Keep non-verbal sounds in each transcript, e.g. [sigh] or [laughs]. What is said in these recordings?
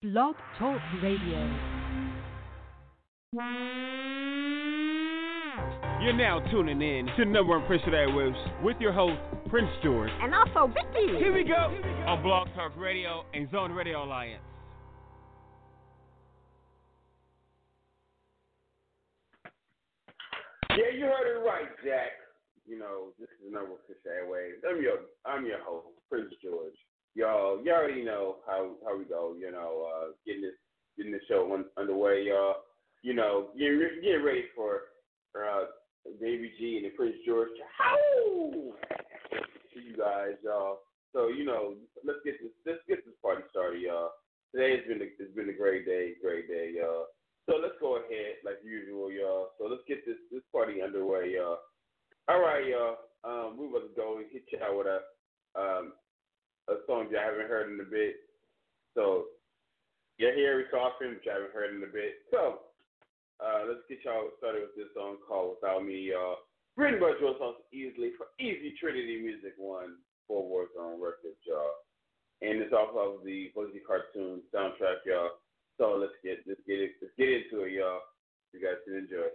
Blog Talk Radio. You're now tuning in to number one Prince of Airwaves with your host, Prince George. And also Vicky. Here we go on Blog Talk Radio and Zone Radio Alliance. Yeah, you heard it right, Jack. You know, this is the number one Prince Airwaves. I'm your, I'm your host, Prince George. Y'all, you already know how how we go. You know, uh, getting this getting the show un- underway, y'all. You know, getting, getting ready for uh, Baby G and the Prince George. How? To you guys, y'all. So you know, let's get this let's get this party started, y'all. Today has been a, it's been a great day, great day, y'all. So let's go ahead like usual, y'all. So let's get this this party underway, y'all. All right, y'all. Um, we about to go hit y'all with a um a song you haven't heard in a bit. So you hear Harry Coffin, which I haven't heard in a bit. So uh, let's get y'all started with this song called Without Me, y'all. Written by Joe Sauce Easily for Easy Trinity Music One for Warzone Records, y'all. And it's off of the Bugsy cartoon soundtrack, y'all. So let's get let's get it let's get into it, y'all. You guys can enjoy.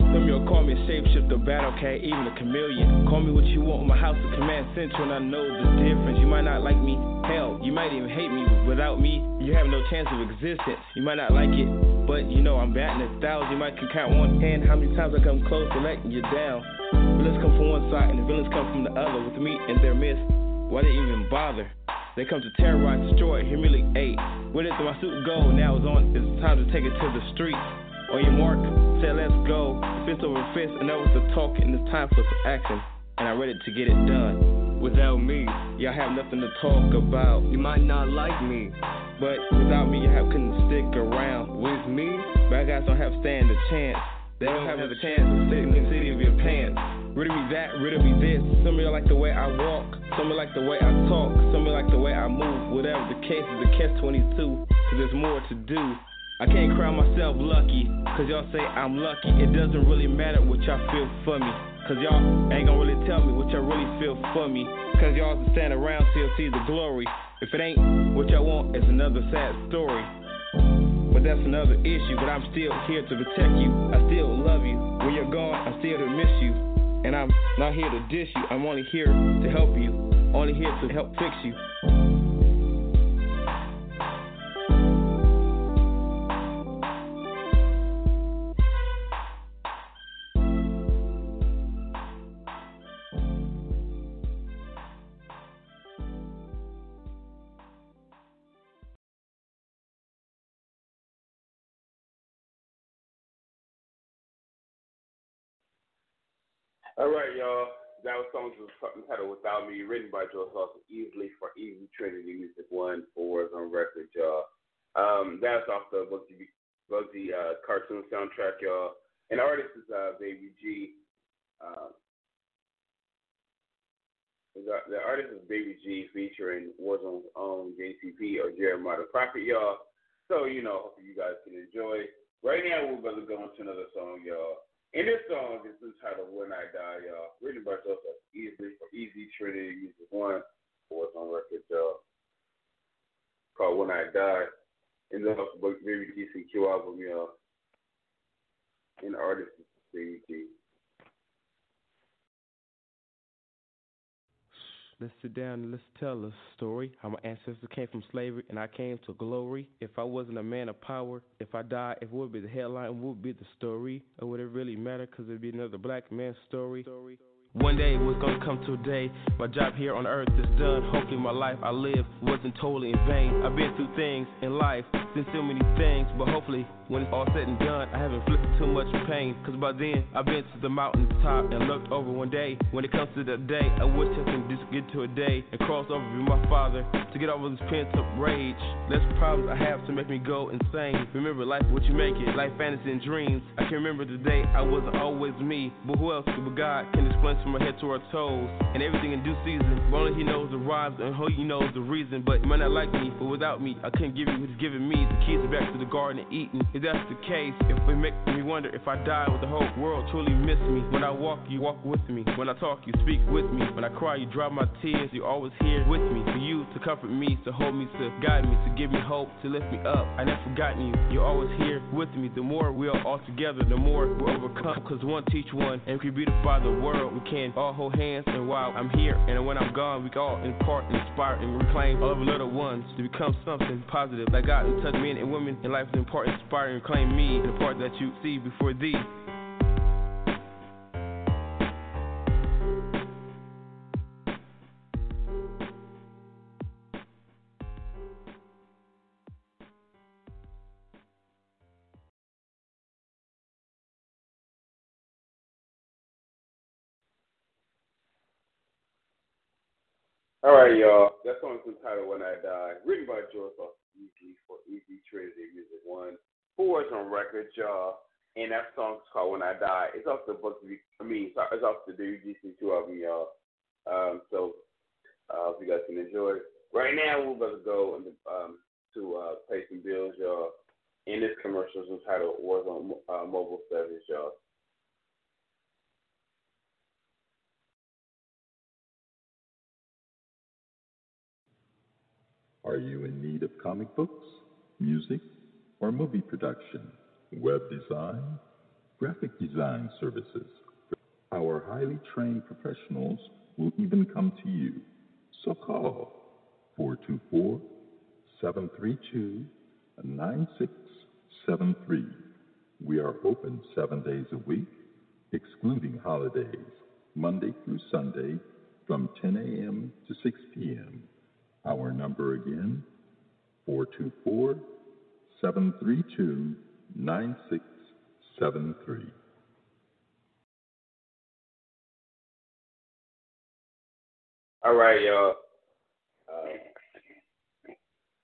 Some y'all call me a shapeshifter, battle cat, even a chameleon. Call me what you want, my house is command central, and I know the difference. You might not like me, hell, you might even hate me. Without me, you have no chance of existence. You might not like it, but you know I'm batting a thousand. You might can count one hand how many times I come close to letting you down. Villains come from one side, and the villains come from the other. With me in their midst, why they even bother? They come to terrorize, destroy, humiliate. Where did my suit go? Now it's on. It's time to take it to the streets. On your mark, say let's go. Fist over fist, and that was the talk, and it's time for some action. And I'm ready to get it done. Without me, y'all have nothing to talk about. You might not like me, but without me, have couldn't stick around. With me, bad guys don't have stand a chance. They don't have a chance to sit in the city of your pants. Rid of me that, rid of me this. Some of y'all like the way I walk, some of like the way I talk, some of like the way I move. Whatever the case is, a catch 22, cause there's more to do. I can't crown myself lucky, cause y'all say I'm lucky. It doesn't really matter what y'all feel for me. Cause y'all ain't gonna really tell me what y'all really feel for me. Cause y'all to stand around still see the glory. If it ain't what y'all want, it's another sad story. But that's another issue. But I'm still here to protect you. I still love you. When you're gone, I'm still to miss you. And I'm not here to dish you. I'm only here to help you. Only here to help fix you. All right, y'all. That was songs entitled Without Me, written by Joseph Easley for Easy Trinity Music One for Warzone Records, y'all. Um, that's off the Bugsy, Bugsy uh, cartoon soundtrack, y'all. And the artist is uh, Baby G. Uh, the, the artist is Baby G featuring Warzone's own JCP or Jeremiah the Prophet, y'all. So, you know, hopefully you guys can enjoy. Right now, we're about to go into another song, y'all. And this song is entitled When I Die, y'all. Written by Joseph Easley for Easy Trinity Music One. For it's on record, y'all. Called When I Die. And the GCQ album, y'all. The artist is. Let's sit down and let's tell a story. How my ancestors came from slavery and I came to glory. If I wasn't a man of power, if I died, if it would be the headline, what would be the story? Or would it really matter? Cause it'd be another black man's story. One day was gonna come to a day. My job here on earth is done. Hopefully, my life I live wasn't totally in vain. I've been through things in life, seen so many things, but hopefully, when it's all said and done, I haven't inflicted too much pain. Cause by then, I've been to the mountain top and looked over one day. When it comes to that day, I wish I can just get to a day and cross over with my father to get over this pent up rage. Less problems I have to make me go insane. Remember, life what you make it, life fantasy and dreams. I can remember the day I wasn't always me, but who else but God can explain from our head to our toes. And everything in due season. Only he knows the rhymes and who he knows the reason. But you might not like me, but without me, I couldn't give you what he's giving me. The keys back to the garden of Eden. If that's the case, if it makes me wonder if I die, would the whole world truly miss me? When I walk, you walk with me. When I talk, you speak with me. When I cry, you dry my tears. You're always here with me. For you to comfort me, to hold me, to guide me, to give me hope, to lift me up. I never forgotten you. You're always here with me. The more we are all together, the more we overcome. Cause one teach one, and we beautify the world. We can all hold hands, and while I'm here and when I'm gone, we all impart, inspire, and reclaim all of the little ones to become something positive. Like God and touch men and women in life is important, inspire, and claim me, the part that you see before thee. All right, y'all. That song's entitled "When I Die," written by George off Easy for Easy Trinity Music One. Four is on record, y'all. And that song's called "When I Die." It's off the book. I mean, it's off the WGC two album, y'all. Um, so uh, hope you guys can enjoy it. Right now, we're about to go um, to uh, pay some bills, y'all. And this commercial is entitled "Warzone uh, Mobile Service," y'all. Are you in need of comic books, music, or movie production, web design, graphic design services? Our highly trained professionals will even come to you. So call 424 732 9673. We are open seven days a week, excluding holidays, Monday through Sunday from 10 a.m. to 6 p.m. Our number again, 424 732 9673. All right, y'all. Uh,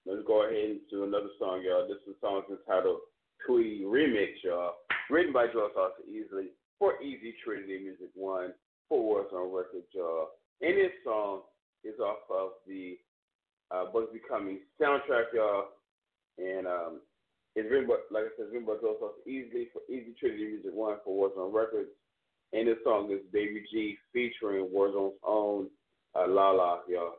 let's go ahead and do another song, y'all. This is a song entitled Tweety Remix, y'all. Written by Joseph Easley for Easy Trinity Music One, four words on record, y'all. And this song is off of the uh, Bugsy Becoming soundtrack, y'all. And um, it's written by, like I said, it's written by Joseph Easley for Easy Trinity Music One for Warzone Records. And this song is Baby G featuring Warzone's own uh, La La, y'all.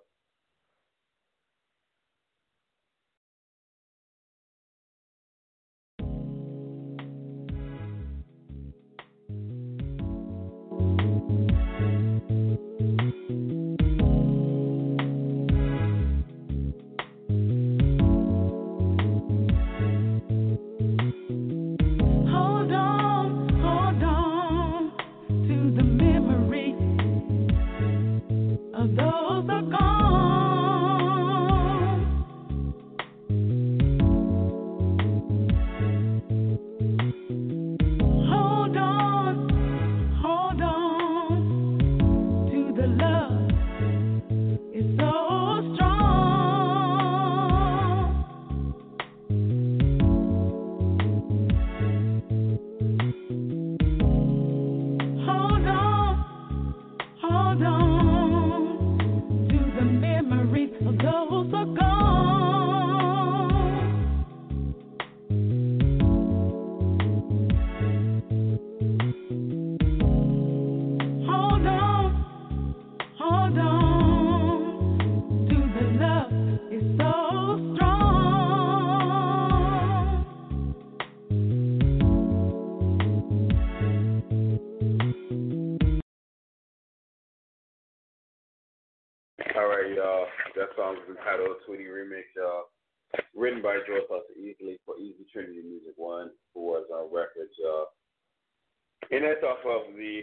And that's off of the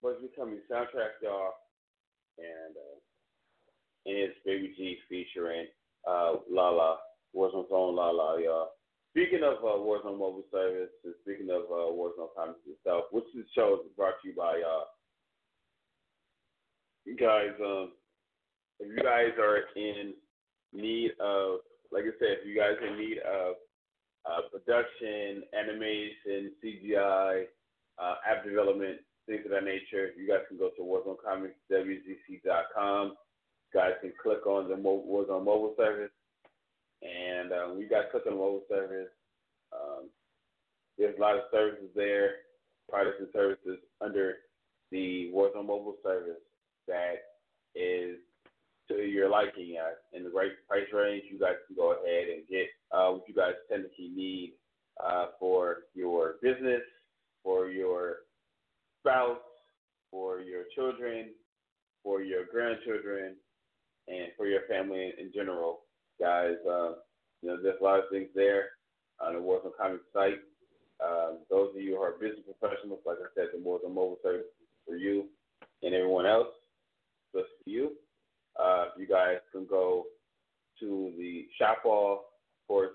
What's Becoming soundtrack, y'all. And uh, and it's Baby G featuring uh, Lala, Warzone's own Lala, y'all. Speaking of uh, Warzone Mobile Service, and speaking of uh, Warzone Comics itself, which this show is brought to you by uh, you guys. Um, if you guys are in need of, like I said, if you guys are in need of uh, production, animation, CGI, uh, app development, things of that nature, you guys can go to warzonecomicswzc.com. You guys can click on the Warzone mobile service. And um, when you guys click on the mobile service, um, there's a lot of services there, products and services under the Warzone mobile service that is to your liking at in the right price range. You guys can go ahead and get uh, what you guys technically need uh, for your business, for your spouse, for your children, for your grandchildren, and for your family in, general. Guys, uh, you know, there's a lot of things there on the Warzone Comics site. Um, those of you who are business professionals, like I said, the Warzone Mobile Service for you and everyone else, just for you. Uh, you guys can go to the shop all, of course.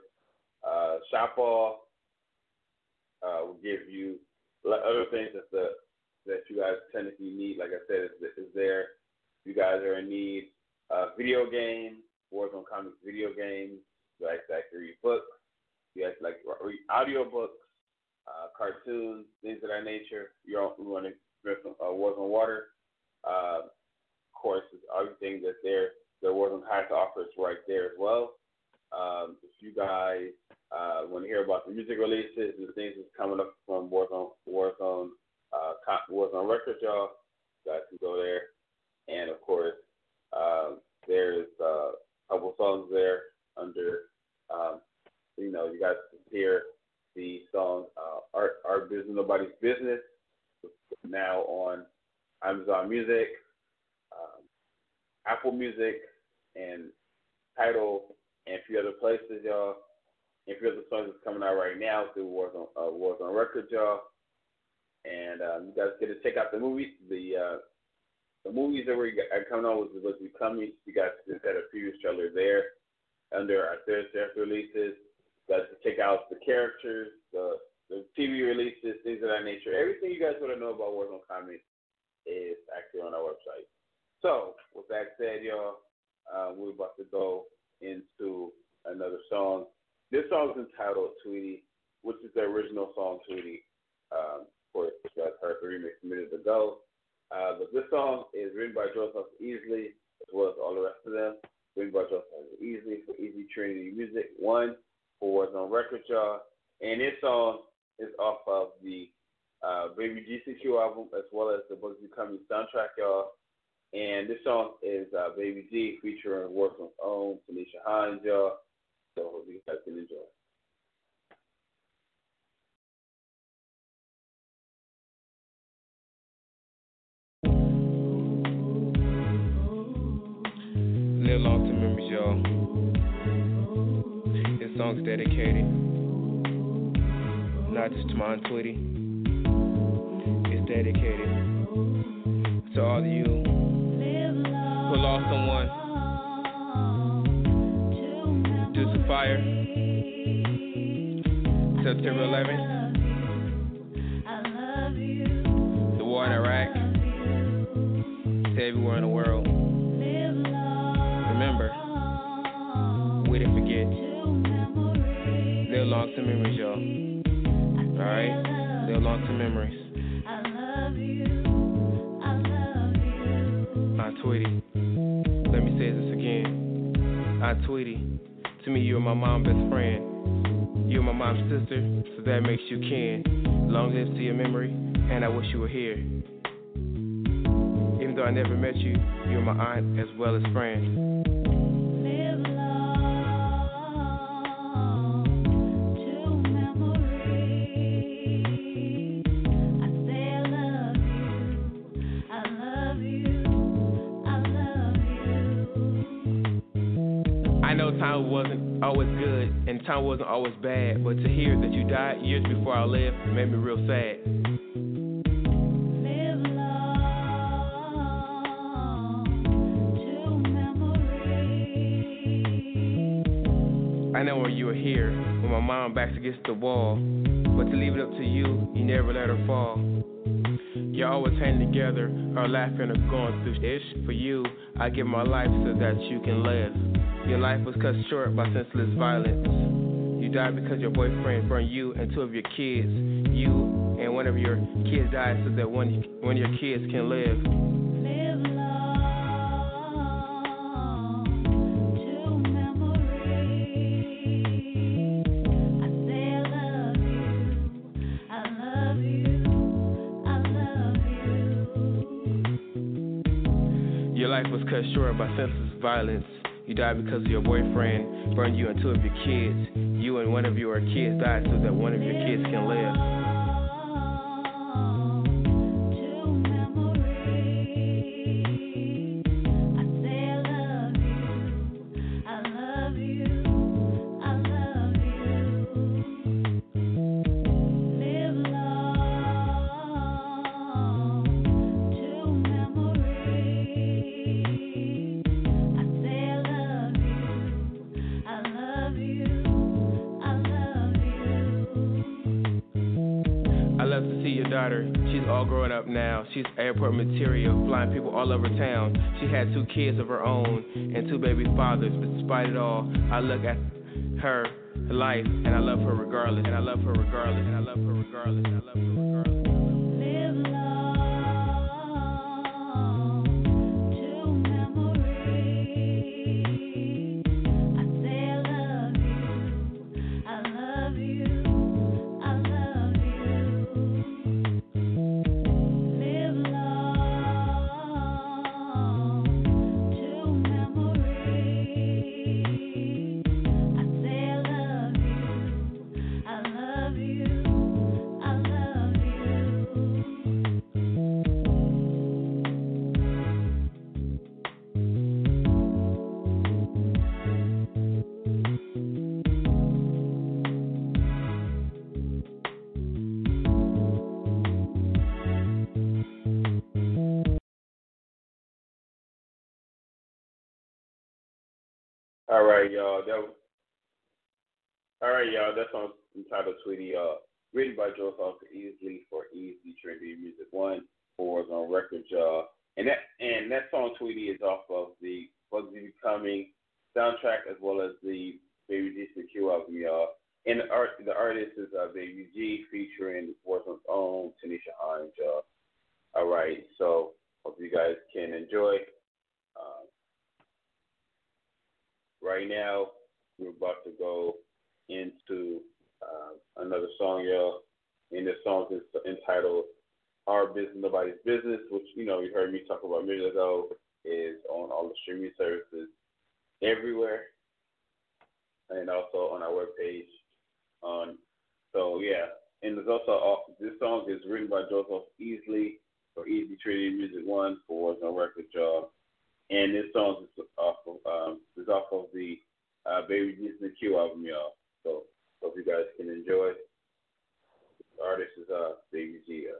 Uh, shop all uh, will give you other things that the that you guys technically need. Like I said, is, is there. You guys are in need of video games, Warzone Comics video games. You guys like to read books. You guys like read audio books, uh, cartoons, things of that nature. You're want to uh, Warzone Water. Uh, of course, everything that there there Warzone has to offer is right there as well. Um, if you guys uh, want to hear about the music releases and the things that's coming up from Warzone, Warzone, uh, Warzone Records, y'all, you guys can go there. And of course, um, there's uh, a couple songs there under, um, you know, you guys can hear the song uh, "Our Our Business Nobody's Business" now on Amazon Music, um, Apple Music, and Tidal, and a few other places, y'all. And a few other songs that's coming out right now through Warzone, uh, Warzone Records, y'all. And um, you guys get to check out the movies. the uh, the movies that we're coming on was was becoming. You guys just had a previous trailer there under our Thursday releases. You guys can check out the characters, the the TV releases, things of that nature. Everything you guys want to know about Warzone Comics is actually on our website. So, with that said, y'all, uh, we're about to go into another song. This song is entitled Tweety, which is the original song Tweety. Um, of course, you guys heard the remix a minute ago. Uh, but this song is written by Joseph Easley, as well as all the rest of them. Written by Joseph Easley for Easy Trinity Music. One for Warzone Records, y'all. And this song is off of the uh, Baby GCQ album, as well as the Bugsy Becoming soundtrack, y'all. And this song is uh, Baby G featuring work Warzone's own Tanisha Hines. So hope you guys can enjoy. Live long to memories, y'all. This song's dedicated not just to my Tweety. It's dedicated to all of you lost someone due to fire. September 11th. The war in Iraq. To everywhere in the world. Remember, we didn't forget. Live long to memories, y'all. Alright? Live long to memories. Tweety. Tweety. To me, you're my mom's best friend. You're my mom's sister, so that makes you kin. Long live to your memory, and I wish you were here. Even though I never met you, you're my aunt as well as friend. And time wasn't always bad, but to hear that you died years before I lived made me real sad. I know when you were here, when my mom backs against the wall, but to leave it up to you, you never let her fall. You're always hanging together, or laughing or going through ish. For you, I give my life so that you can live. Your life was cut short by senseless violence. You died because your boyfriend burned you and two of your kids. You and one of your kids died so that one one of your kids can live. Live law to memory. I say I love you. I love you. I love you. Your life was cut short by senseless violence. You died because of your boyfriend burned you and two of your kids. You and one of your kids died so that one of your kids can live. All over town. She had two kids of her own and two baby fathers, but despite it all, I look at her life and I love her regardless, and I love her regardless, and I love her regardless, and I love her y'all. That was, all right, y'all. That song entitled "Tweety," uh, written by Joe Foster Easley for Easy Trinity Music One, on record, y'all. And that and that song "Tweety" is off of the Bugsy Becoming soundtrack as well as the Baby G Secure album, y'all. And the art, the artist is uh, Baby G featuring Warzone's own Tanisha Hines, y'all. All right, so hope you guys can enjoy. Um, right now, we're about to go into uh, another song, y'all. And this song is entitled Our Business, Nobody's Business, which, you know, you heard me talk about a minute ago, is on all the streaming services everywhere and also on our webpage. Um, so, yeah. And there's also, this song is written by Joseph Easley for Easy Trinity Music One for No Record Job. And this song is off of um, is off of the uh, Baby Jesus and Q album, y'all. So hope you guys can enjoy. The artist is uh Baby G. Uh,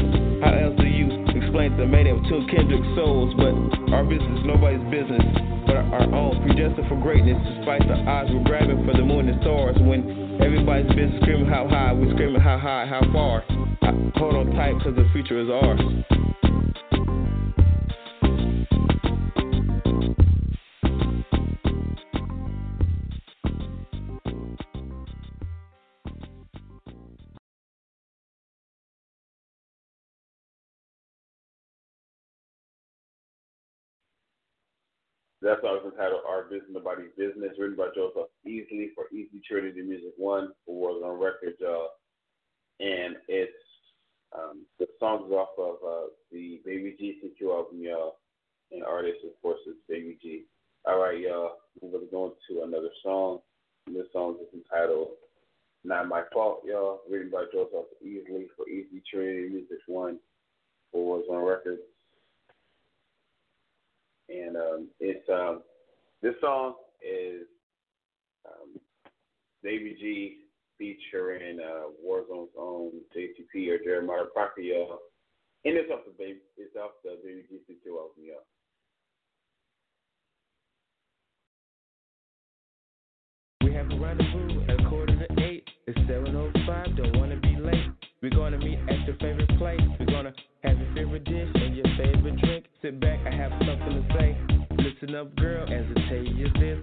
Mating of two kindred souls? But our business, nobody's business, but our own. Predestined for greatness, despite the odds we're grabbing for the moon and stars. When everybody's business screaming how high, we're screaming how high, how far. I hold on tight, cause the future is ours. That song is entitled Our Business Nobody's Business, written by Joseph Easley for Easy Trinity Music One for Warzone Record, y'all. And it's um, the song is off of uh, the Baby G CQ album, y'all. And artist, of course, is Baby G. All right, y'all. We're going to go into another song. And this song is entitled Not My Fault, y'all. Written by Joseph Easley for Easy Trinity Music One for Warzone Record and um, it's um, this song is um, Baby G featuring uh, Warzone's own JTP or Jeremiah Proctor. And it's off the baby, it's off the G feature album, y'all. We have a rendezvous at quarter to eight. It's 7.05, don't late. We're gonna meet at your favorite place. We're gonna have your favorite dish and your favorite drink. Sit back, I have something to say. Listen up, girl, as I tell you this.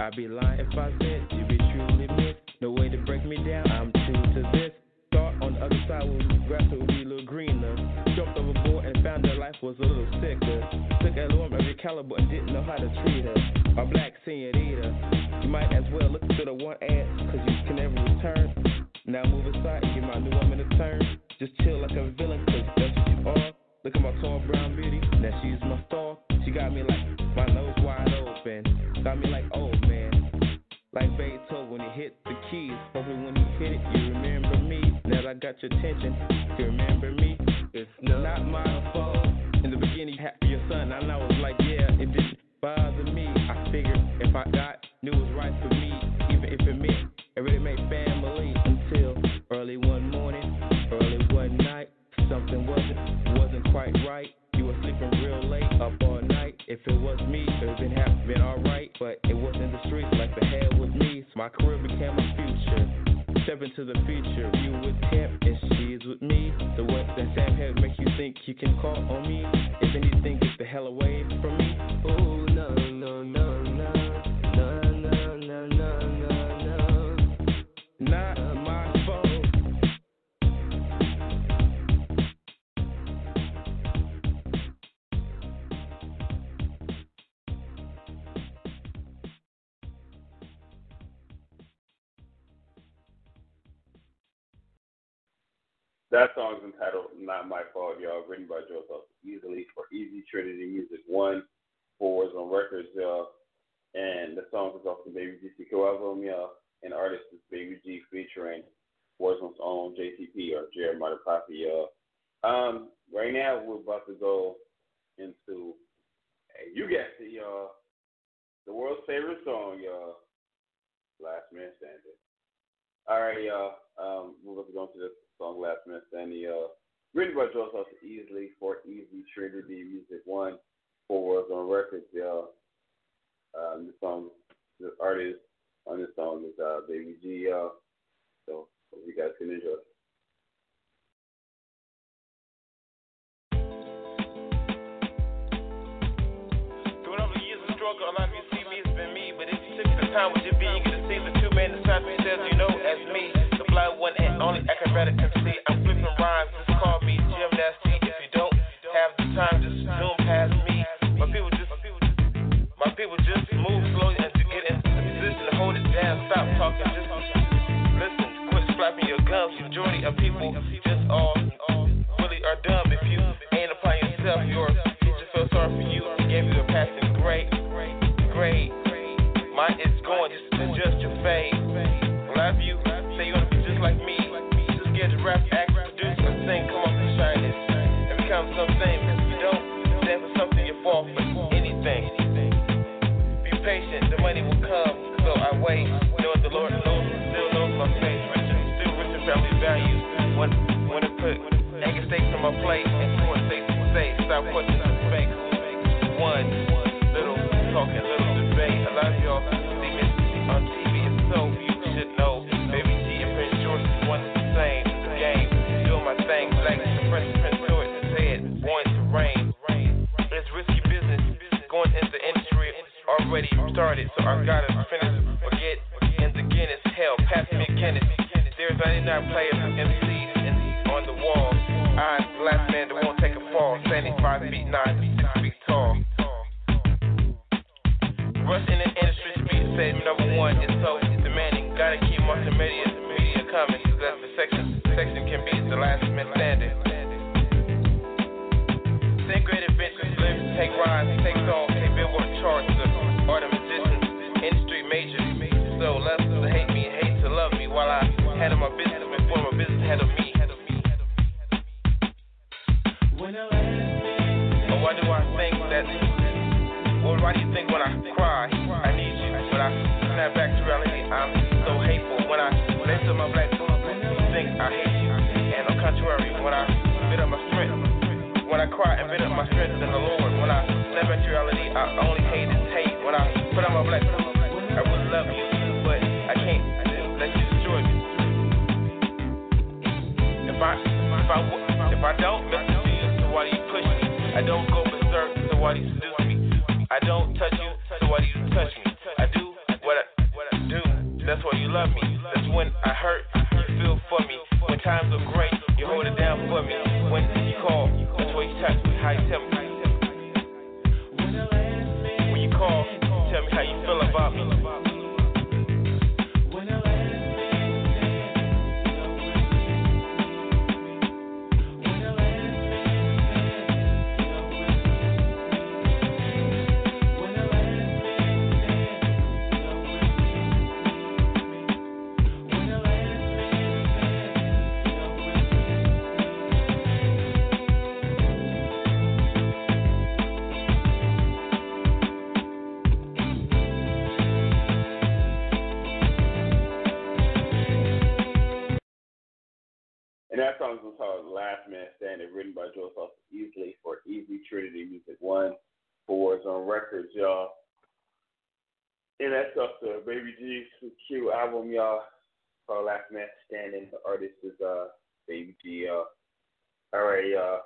I'd be lying if I said you'd be truly missed. No way to break me down, I'm true to this. Thought on the other side was grass would be a little greener. Jumped overboard and found that life was a little sicker. Took a of your caliber and didn't know how to treat her. A black senorita. You might as well look to the one ad, cause you can never return. Now move aside give my new woman a turn. Just chill like a villain, cause that's what you are. Look at my tall brown beauty, now she's my star. She got me like my nose wide open. Got me like, oh man. Like Beethoven when he hit the keys. Hopefully when he hit it, you remember me. Now that I got your attention, you remember Into the future, you with him and she's with me. The what that same head make you think you can call on me? World's favorite song, y'all. Last Man Standing. All right, y'all. Um, we're going to go into the song Last Man Standing, y'all. Written by Joe Sauce easily for Easy Trinity Music One, four words on records, y'all. Um, the song, the artist on this song is uh, Baby G, y'all. So hope you guys can enjoy. See. I'm flipping rhymes, just call me gymnasty. If you don't have the time, just zoom past me. My people just, my people just move slowly and to get into position to hold it down. Stop talking, just listen. Quit slapping your gums. Majority of people and who want safe to say, stop putting this fake. One little talking, little debate. A lot of y'all see me on TV, it's so you should know. Baby G and Prince George is one and the same. Game, doing my thing. Black Prince Prince George said, born to reign. It's risky business. Going into industry already started, so I gotta finish. Forget in the Guinness. Hell, pass me Guinness. There's 99 players and in, song was called Last Man Standing, written by Joseph Easley for Easy Trinity Music One. Four is on records, y'all. And that's off the Baby G's Q album, y'all. Called Last Man Standing. The artist is uh Baby G, y'all. All right, y'all.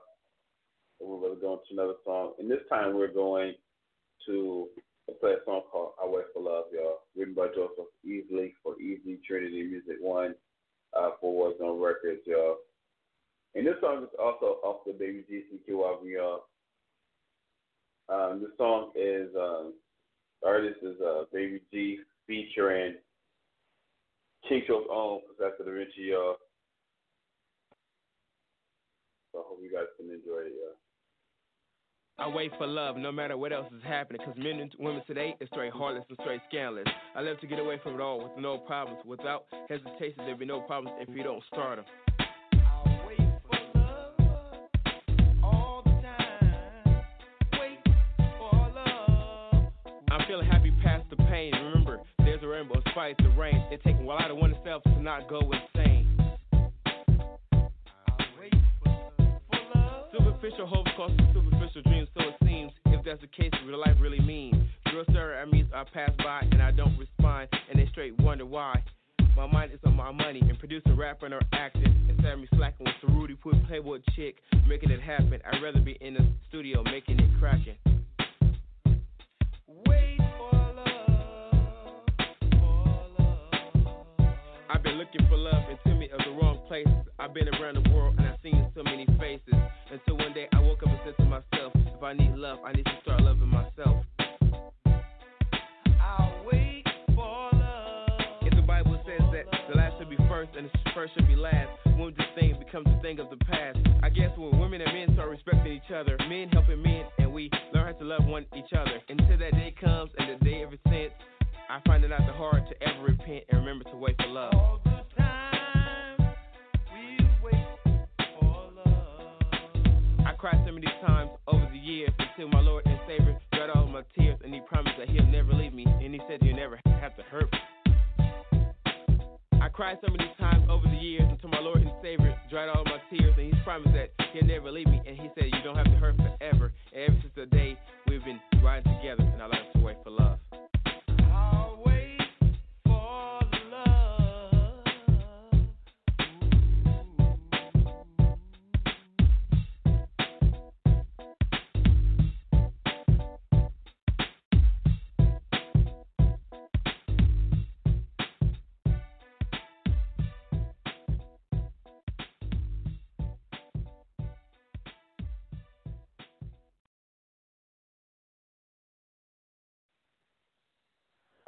We're going to another song. And this time we're going to play a song called I Wait for Love, y'all. Written by Joseph Easley for Easy Trinity Music One uh, for on Records, y'all. And this song is also off the Baby GCQ album, y'all. Um, the song is, um, the artist is uh, Baby G featuring Kinko's own Professor Da Vinci, y'all. So I hope you guys can enjoy it, y'all. I wait for love no matter what else is happening. Cause men and women today is straight heartless and straight scandalous. I live to get away from it all with no problems. Without hesitation, there be no problems if you don't start them. The pain. Remember, there's a rainbow despite the rain. It takes a while lot of oneself to not go insane. Superficial hopes cost superficial dreams, so it seems. If that's the case, real life really means. Drill sir, I mean, I pass by and I don't respond, and they straight wonder why. My mind is on my money and producing, rapping, or acting. Of me slacking with the Rudy Put Playboy chick, making it happen. I'd rather be in the studio making it cracking. Been around the world and I've seen so many faces. Until one day I woke up and said to myself, if I need love, I need to start loving myself. I'll wait for love. If the Bible says that the last should be first and the first should be last, when this thing becomes a thing of the past. I guess when women and men start respecting each other, men helping men, and we learn how to love one each other. Until that day comes and the day ever since, I find it not the hard to ever repent and hurt. I cried so many times over the years until my Lord and Savior dried all my tears, and He's promised that He'll never leave me,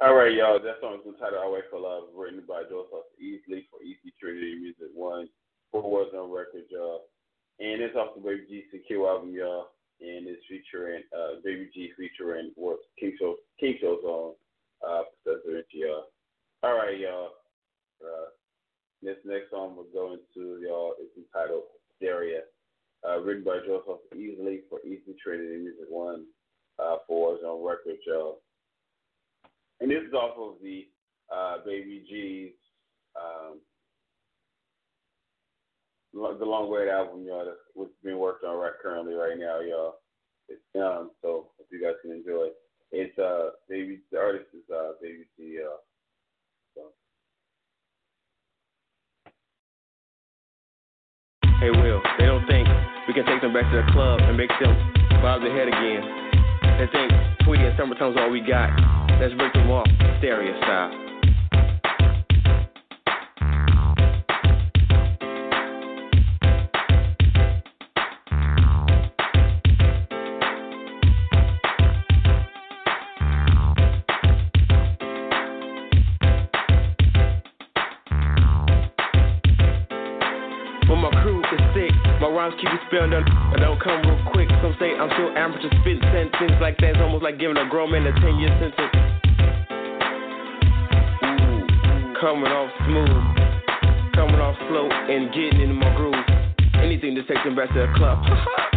All right, y'all. That song is entitled "I Wait for Love," written by Joseph Easley for Easy Trinity Music One. Four words on record, y'all. And it's off the Baby G CQ album, y'all. And it's featuring uh, Baby G featuring what King Show King Show's on uh, Professor Inch, y'all. All right, y'all. Uh, this next song we're going to, y'all, is entitled Hysteria, uh, written by Joseph Easley for Easy Trinity Music One. Uh, four words on record, y'all. And this is off of the uh, Baby G's um, the Long Way album, y'all. That's what's being worked on right currently right now, y'all. It's um, so if you guys can enjoy it. It's uh, Baby. The artist is uh, Baby G. Uh, so. Hey Will, they don't think we can take them back to the club and make them bob their head again. They think Tweety and Summertime's all we got. Let's break them off, stereo style. Spelled don't come real quick. Some say I'm still amateur spitting sentences like that's almost like giving a grown man a 10 year sentence. Ooh, coming off smooth, coming off slow, and getting into my groove. Anything to take them back to the club. [laughs]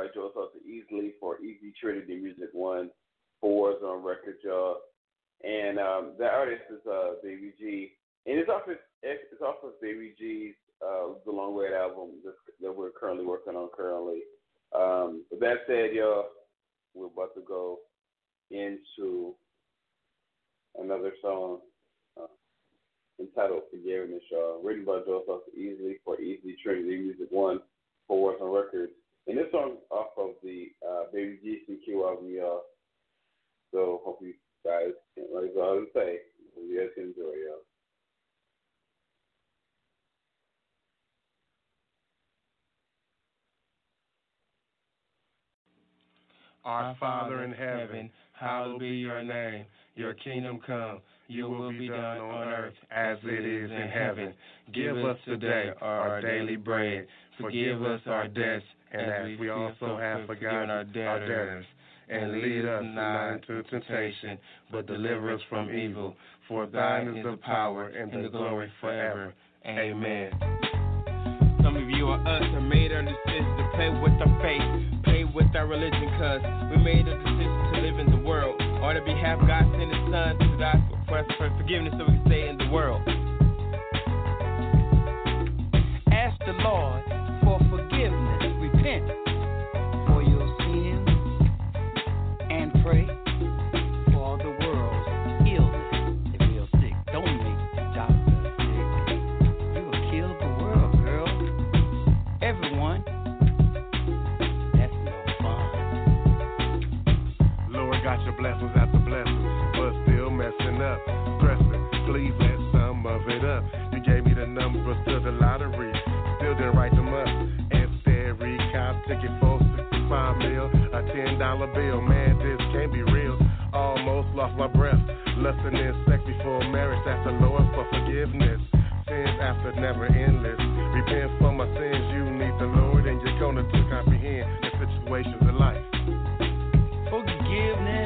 by Joe Sosa Easley for Easy Trinity Music One. Four is on record, y'all. And um, that artist is uh, Baby G, and it's off it's off of Baby G's uh, The Long Way album that we're currently working on currently. Um, with that said, y'all, we're about to go into another song entitled Forgiveness, y'all. Written by Joe Sosa Easley for Easy Trinity Music One for Warzone Records. And this song off of the uh, Baby GCQ album, y'all. So hope you guys can like all to say. Hope you guys can enjoy, y'all. Our Father in heaven, hallowed be your name. Your kingdom come your will be done on earth as it is in heaven. Give us today our daily bread. Forgive us our debts, and as we also have forgiven our debtors. And lead us not into temptation, but deliver us from evil. For thine is the power and the glory forever. Amen. Some of you are us and made our decision to play with our faith, play with our religion, cause we made a decision to live in the world. On the behalf of God sent his son to die for us for forgiveness so we can stay in the world. Ask the Lord for forgiveness repent for your sins and pray for the world. illness. If you're sick, don't make the doctor sick. You will kill the world, girl. Everyone. That's no fun. Lord got your blessings after blessings, but still messing up. Pressing, Cleveland. Ticket for 65 mil, a $10 bill. Man, this can't be real. Almost lost my breath. Lusting in sex before marriage, that's the Lord for forgiveness. Sins after never endless. Repent for my sins, you need the Lord, and you're gonna to comprehend the situations of life. Forgiveness.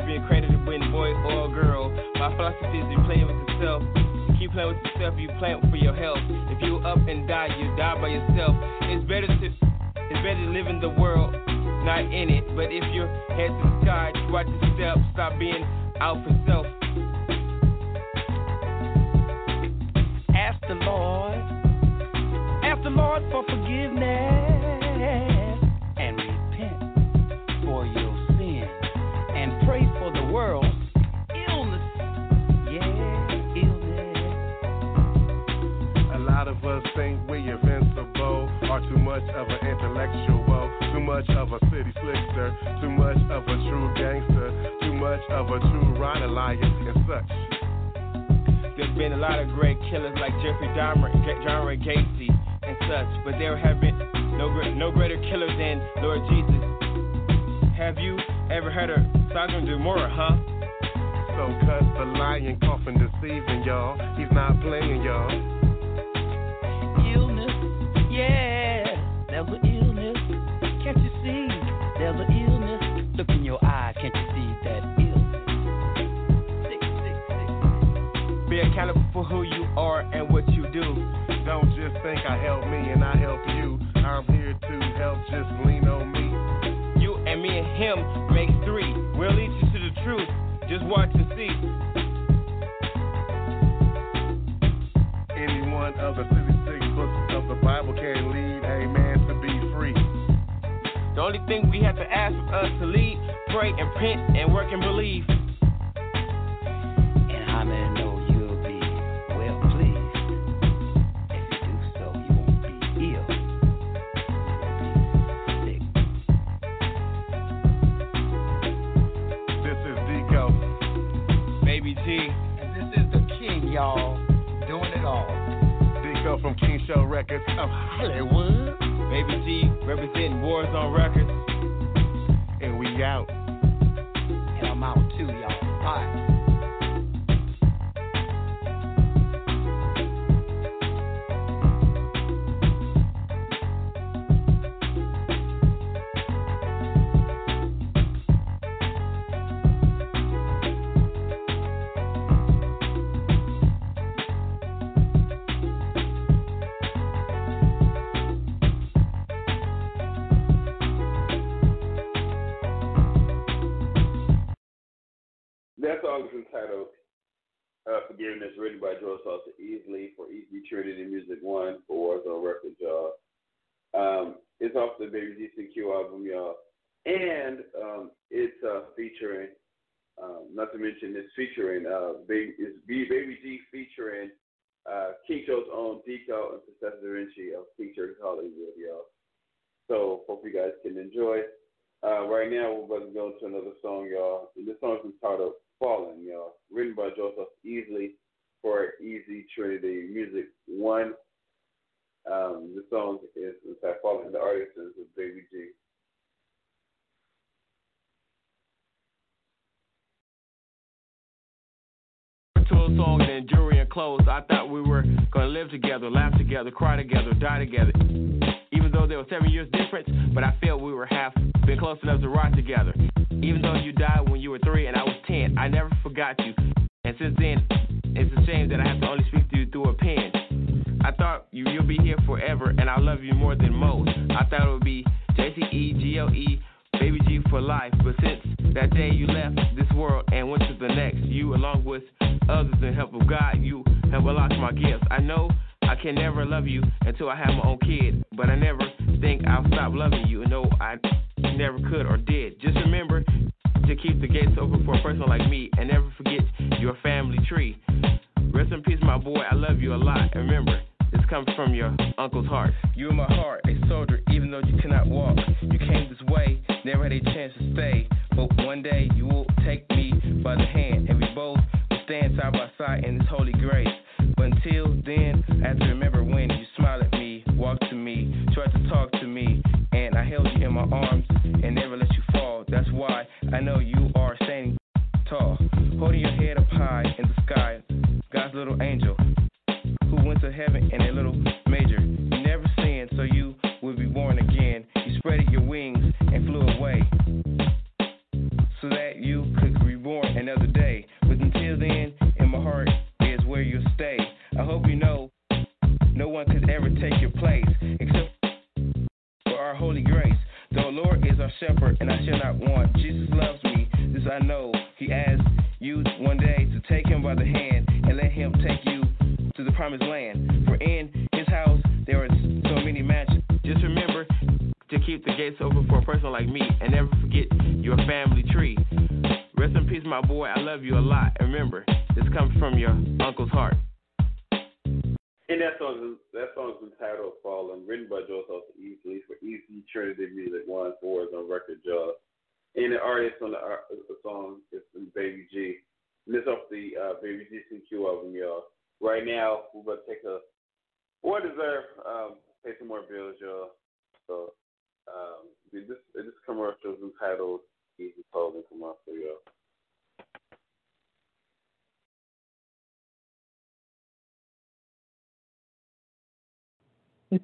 Been credited with boy or girl. My philosophy is you playing with yourself. You keep playing with yourself, you playing for your health. If you up and die, you die by yourself. It's better to it's better to live in the world, not in it. But if your head to the sky, watch your step, stop being out for self. Ever heard of Sodom and Gomorrah, huh? So cut the lying, coughing, deceiving y'all. He's not playing y'all. Illness, yeah, there's an illness. Can't you see? There's an illness. Look in your eye, can't you see that illness? Sick, sick, sick. Be accountable for who you are and what you do. Don't just think I help me and I help you. I'm here to help, just lean on me. And him make three. We'll lead you to the truth. Just watch and see. Any one of the 66 books of the Bible can lead a man to be free. The only thing we have to ask of us to lead, pray, and repent, and work and believe. By Joe Salter Easley for Easy Trinity Music One for Warzone Records, y'all. Um, it's off the Baby GCQ album, y'all. And um, it's uh, featuring, um, not to mention, it's featuring, uh, Baby, it's Baby G featuring uh, King Show's own Deco and Professor Da Vinci of Church Hollywood, y'all. So, hope you guys can enjoy. Uh, right now, we're about to go into another song, y'all. And this song is entitled Fallen, y'all. Written by Joseph Easley for Easy Trinity Music One. Um, the song is entitled Fallen. The artist is Baby G. A song, then jewelry and clothes. I thought we were gonna live together, laugh together, cry together, die together. Even though there was seven years difference, but I felt we were half, been close enough to rock together. Even though you died when you were three and I was ten, I never forgot you. And since then, it's a shame that I have to only speak to you through a pen. I thought you you'll be here forever, and I love you more than most. I thought it would be J C E G O E, baby G for life. But since that day you left this world and went to the next, you along with others in help of God, you have unlocked my gifts. I know I can never love you until I have my own kid. But I never think I'll stop loving you. No, I never could or did. Just remember to keep the gates open for a person like me and never forget your family tree. Rest in peace, my boy. I love you a lot. And remember, this comes from your uncle's heart. You in my heart, a soldier, even though you cannot walk. You came this way, never had a chance to stay. But one day you will take me by the hand, and we both will stand side by side in this holy grace. But until then, I have to remember when you smiled at me, walked to me, tried to talk to me, and I held you in my arms I know you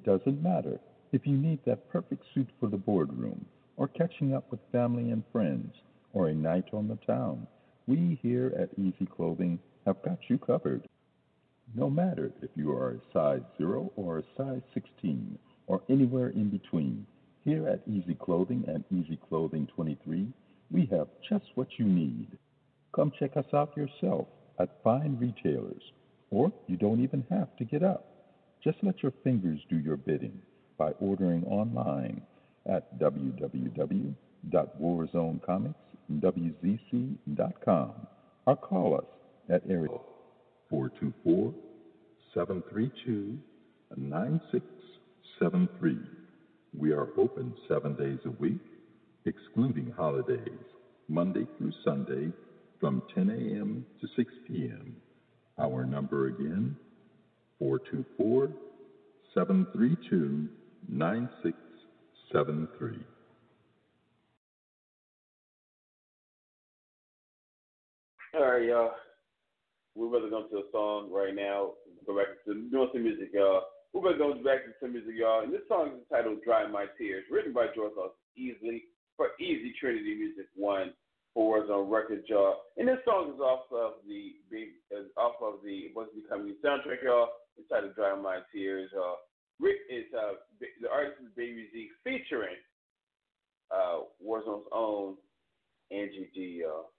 doesn't matter if you need that perfect suit for the boardroom, or catching up with family and friends, or a night on the town. We here at Easy Clothing have got you covered. No matter if you are a size 0 or a size 16, or anywhere in between, here at Easy Clothing and Easy Clothing 23, we have just what you need. Come check us out yourself at fine retailers, or you don't even have to get up. Just let your fingers do your bidding by ordering online at www.warzonecomicswzc.com or call us at area 424 732 9673. We are open seven days a week, excluding holidays, Monday through Sunday from 10 a.m. to 6 p.m. Our number again, 424 732 9673. All right, y'all. We're about to go to a song right now. Go back to doing some music, y'all. We're about to go back to some music, y'all. And this song is entitled "Dry My Tears," written by George Austin, easily for Easy Trinity Music One for was on record, y'all. And this song is off of the is off of the What's Becoming soundtrack, y'all. It's entitled "Dry My Tears," y'all. Rick is uh, the artist is Baby G featuring uh, Warzone's own Angie G, y'all.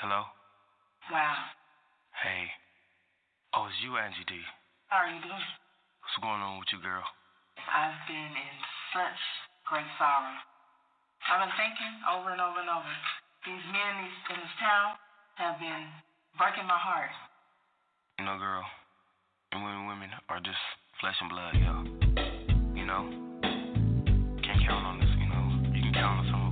Hello? Wow. Hey. Oh, it's you, Angie D. How are you doing? What's going on with you, girl? I've been in such great sorrow. I've been thinking over and over and over. These men in this, town have been breaking my heart. You know, girl, and women, women are just flesh and blood, y'all. You know? Can't count on this, you know? You can count on some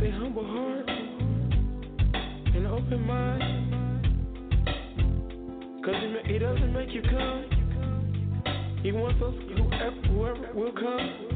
with a humble heart and open mind. Cause he, he doesn't make you come. He wants us, whoever, whoever will come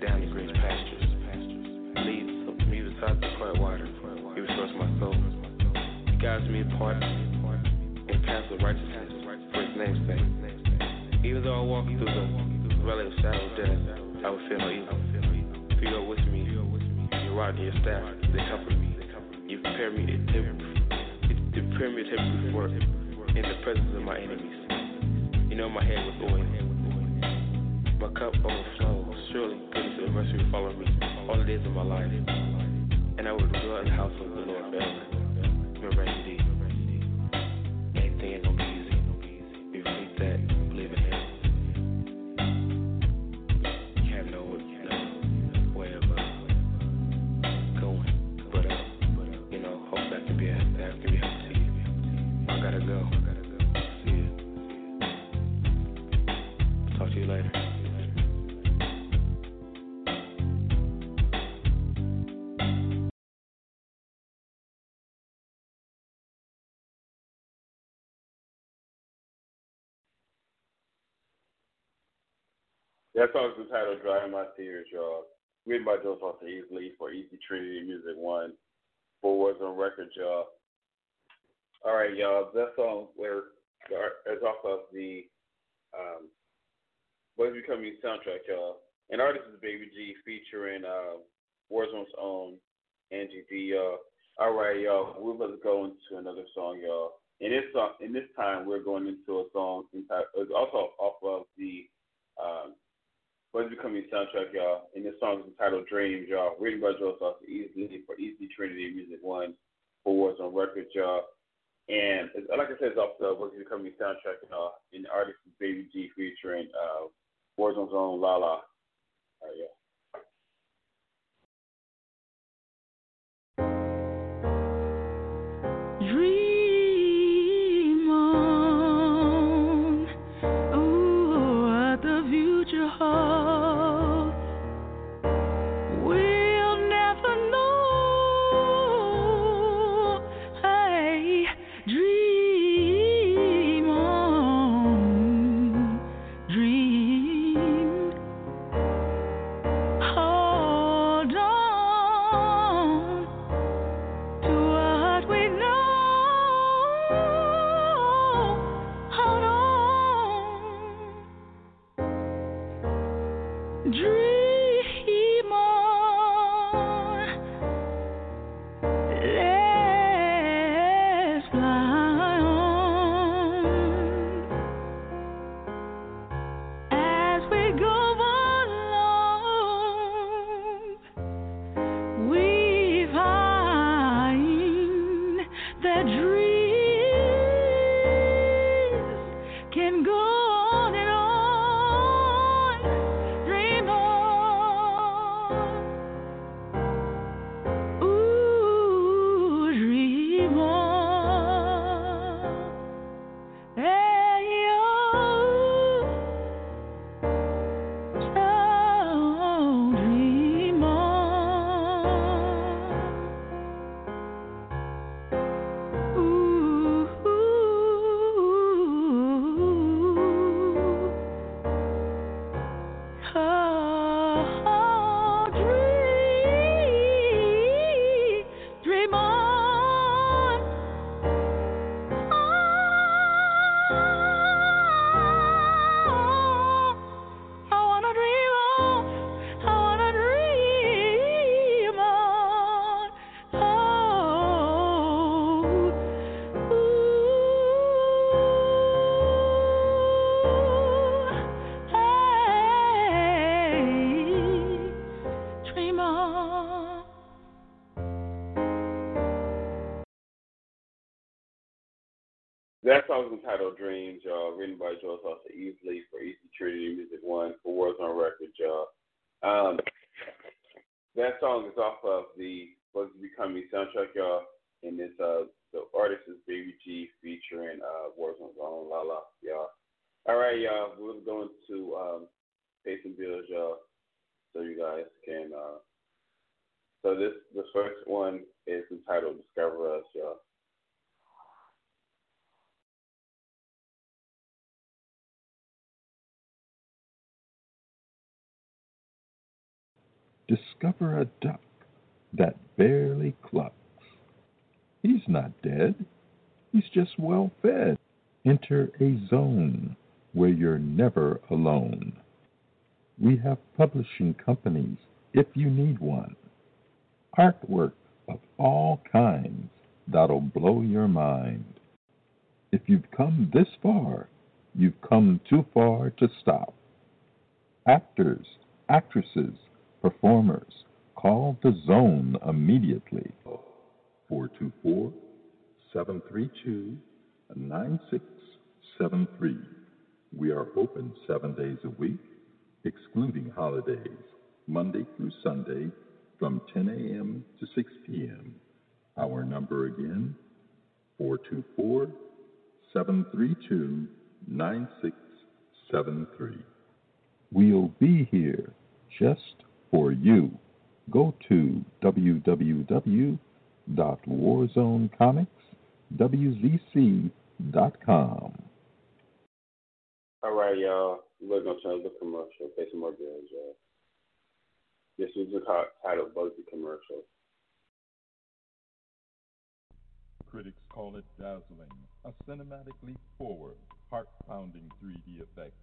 down in green pastures. Leads me beside the quiet water. He restores my soul. He guides me apart in paths of righteousness for his name's sake. Even though I walk through the valley of shadow of death, I will fear no evil. For you are with me. Your rod and your staff, they comfort days of my life. That song's entitled Drying My Tears, y'all. Written by Joe Foster Easley for Easy Trinity Music One. Four words on record, y'all. All right, y'all. That song where is off of the um, Boys Becoming soundtrack, y'all. And artist is Baby G featuring uh, Warzone's own Angie D, y'all. All right, y'all. We're about to go into another song, y'all. And this song, in this time, we're going into a song entitled, also off of the um, Boys Becoming soundtrack, y'all. And this song is entitled Dreams, y'all. Written by Joe Sauce Easley for Easy Trinity Music One for Warzone Records, y'all. And it's, like I said, it's off the Boys Becoming soundtrack, y'all. And the artist is Baby G featuring uh, Warzone's own Lala. Entitled Dreams, y'all, written by Joe Foster Easley for Easy Trinity Music One for Warzone Records, y'all. Um, that song is off of the Bugsy Becoming soundtrack, y'all, and it's uh the artist is Baby G featuring uh Warzone's own La La, y'all. All right, y'all, we're going to um pay some bills, y'all, so you guys can uh so this the first one is entitled Discover Us, y'all. discover a duck that barely clucks. He's not dead, he's just well fed. Enter a zone where you're never alone. We have publishing companies if you need one. Artwork of all kinds that'll blow your mind. If you've come this far, you've come too far to stop. Actors, actresses, performers, call the zone immediately. 424 732 9673. We are open seven days a week, excluding holidays, Monday through Sunday from 10 a.m. to 6 p.m. Our number again, 424 732 9673. We'll be here just for you. Go to www.warzonecomicswzc.com. All right, y'all. We're gonna turn the commercial. Pay some more bills, y'all. This is the title Bugsy commercial. Critics call it dazzling, a cinematically forward, heart pounding 3D effects,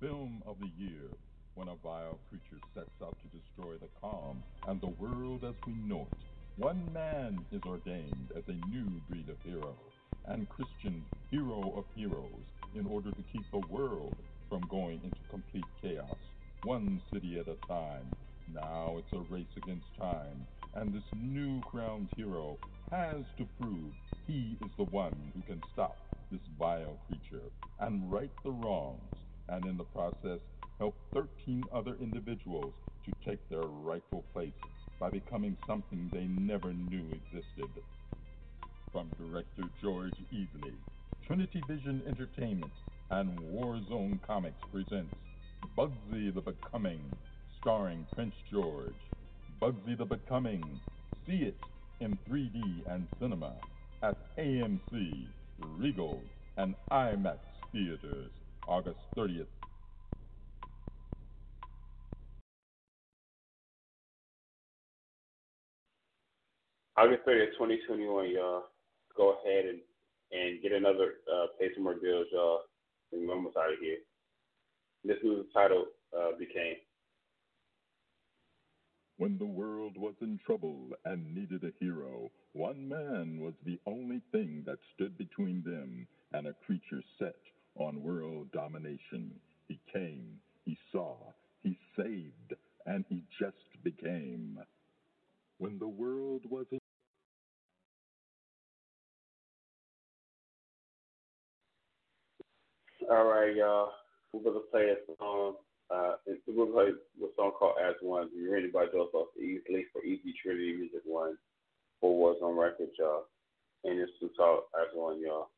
film of the year, when a vile creature sets out to destroy the calm and the world as we know it. One man is ordained as a new breed of hero, and Christian hero of heroes, in order to keep the world from going into complete chaos, one city at a time. Now it's a race against time, and this new crowned hero has to prove he is the one who can stop this vile creature and right the wrongs, and in the process help 13 other individuals to take their rightful place by becoming something they never knew existed. From director George Easley, Trinity Vision Entertainment and Warzone Comics presents Bugsy the Becoming, starring Prince George. Bugsy the Becoming. See it in 3D and cinema at AMC, Regal, and IMAX theaters August 30th August 30th, 2021, y'all. Go ahead and, and get another uh, Pay Some More Bills, y'all. We're almost out of here. This movie title uh, became. When the world was in trouble and needed a hero, one man was the only thing that stood between them and a creature set on world domination. He came, he saw, he saved, and he just became. When the world was in All right, y'all. We're gonna play a song. Uh, we're gonna play a song called "As One." You ready by Joseph Easley for Easy Trinity Music One. Four Warzone Record, y'all. And it's to talk as one, y'all.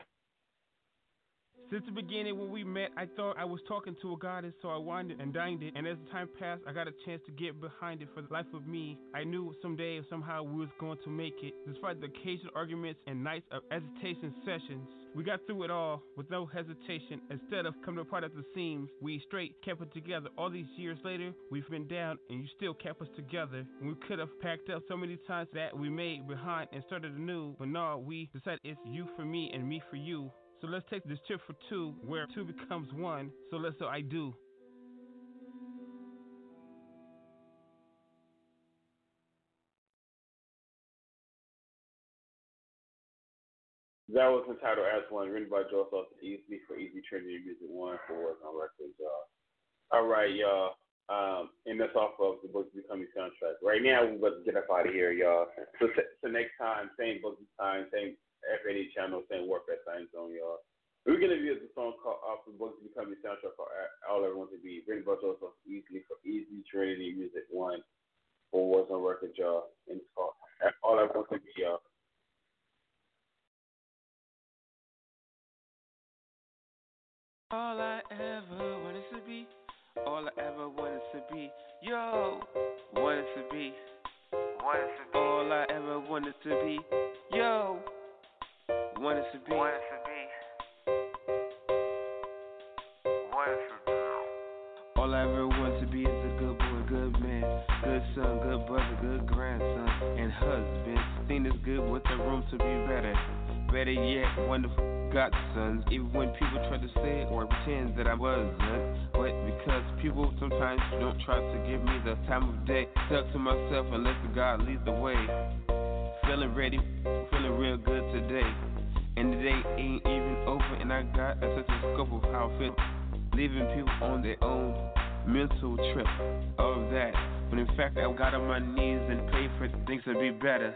Since the beginning when we met, I thought I was talking to a goddess, so I wanted and dined it. And as the time passed, I got a chance to get behind it for the life of me. I knew someday somehow we was going to make it. Despite the occasional arguments and nights of hesitation sessions, we got through it all with no hesitation. Instead of coming apart at the seams, we straight kept it together. All these years later, we've been down and you still kept us together. We could have packed up so many times that we made behind and started anew, but no, we decided it's you for me and me for you. So let's take this trip for two, where two becomes one. So let's say I do. That was entitled As One, written by Joe Sultan Easy for Easy Trinity Music One for Work on Records, y'all. All right, y'all. Um, and that's off of the Book Becoming soundtrack. Right now, we're about to get up out of here, y'all. So, so next time, same book time, same FAD channel, same Warfare Science Zone, y'all. We're gonna be the song called off the Book Becoming soundtrack called All Want to Be, written by Joe Sultan Easy for Easy Trinity Music One for Warzone Records, y'all. And it's called All I Want to Be, y'all. All I ever wanted to be, all I ever wanted to be, yo, wanted to be, wanted to be. All I ever wanted to be, yo, wanted to be, wanted to be, wanted to be. All I ever wanted to be good son, good brother, good grandson, and husband. Thing is good with the room to be better. Better yet, wonderful godsons. Even when people try to say or pretend that I wasn't. But because people sometimes don't try to give me the time of day, stuck to myself and let the God lead the way. Feeling ready, feeling real good today. And the day ain't even over, and I got a sense of scope of how I feel. Leaving people on their own mental trip, of that. But in fact, I got on my knees and prayed for things to be better.